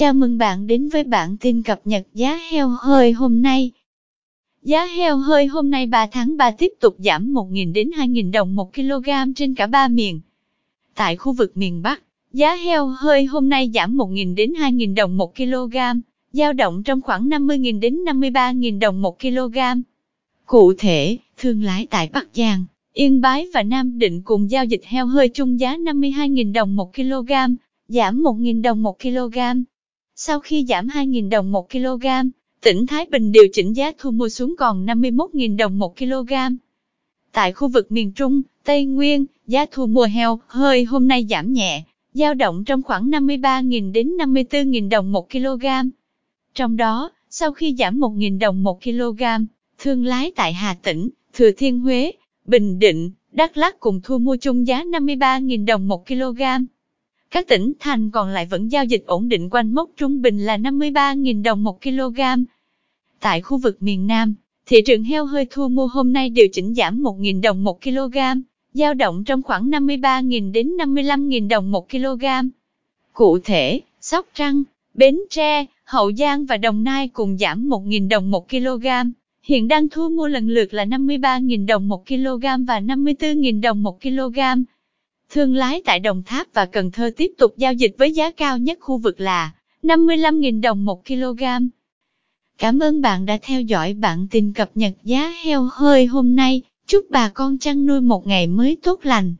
Chào mừng bạn đến với bản tin cập nhật giá heo hơi hôm nay. Giá heo hơi hôm nay 3 tháng 3 tiếp tục giảm 1.000 đến 2.000 đồng 1 kg trên cả ba miền. Tại khu vực miền Bắc, giá heo hơi hôm nay giảm 1.000 đến 2.000 đồng 1 kg, dao động trong khoảng 50.000 đến 53.000 đồng 1 kg. Cụ thể, thương lái tại Bắc Giang, Yên Bái và Nam Định cùng giao dịch heo hơi chung giá 52.000 đồng 1 kg, giảm 1.000 đồng 1 kg. Sau khi giảm 2.000 đồng 1 kg, tỉnh Thái Bình điều chỉnh giá thu mua xuống còn 51.000 đồng 1 kg. Tại khu vực miền Trung, Tây Nguyên, giá thu mua heo hơi hôm nay giảm nhẹ, dao động trong khoảng 53.000 đến 54.000 đồng 1 kg. Trong đó, sau khi giảm 1.000 đồng 1 kg, thương lái tại Hà Tĩnh, Thừa Thiên Huế, Bình Định, Đắk Lắk cùng thu mua chung giá 53.000 đồng 1 kg. Các tỉnh thành còn lại vẫn giao dịch ổn định quanh mốc trung bình là 53.000 đồng 1 kg. Tại khu vực miền Nam, thị trường heo hơi thu mua hôm nay điều chỉnh giảm 1.000 đồng 1 kg, giao động trong khoảng 53.000 đến 55.000 đồng 1 kg. Cụ thể, Sóc Trăng, Bến Tre, Hậu Giang và Đồng Nai cùng giảm 1.000 đồng 1 kg. Hiện đang thu mua lần lượt là 53.000 đồng 1 kg và 54.000 đồng 1 kg. Thương lái tại Đồng Tháp và Cần Thơ tiếp tục giao dịch với giá cao nhất khu vực là 55.000 đồng 1 kg. Cảm ơn bạn đã theo dõi bản tin cập nhật giá heo hơi hôm nay. Chúc bà con chăn nuôi một ngày mới tốt lành.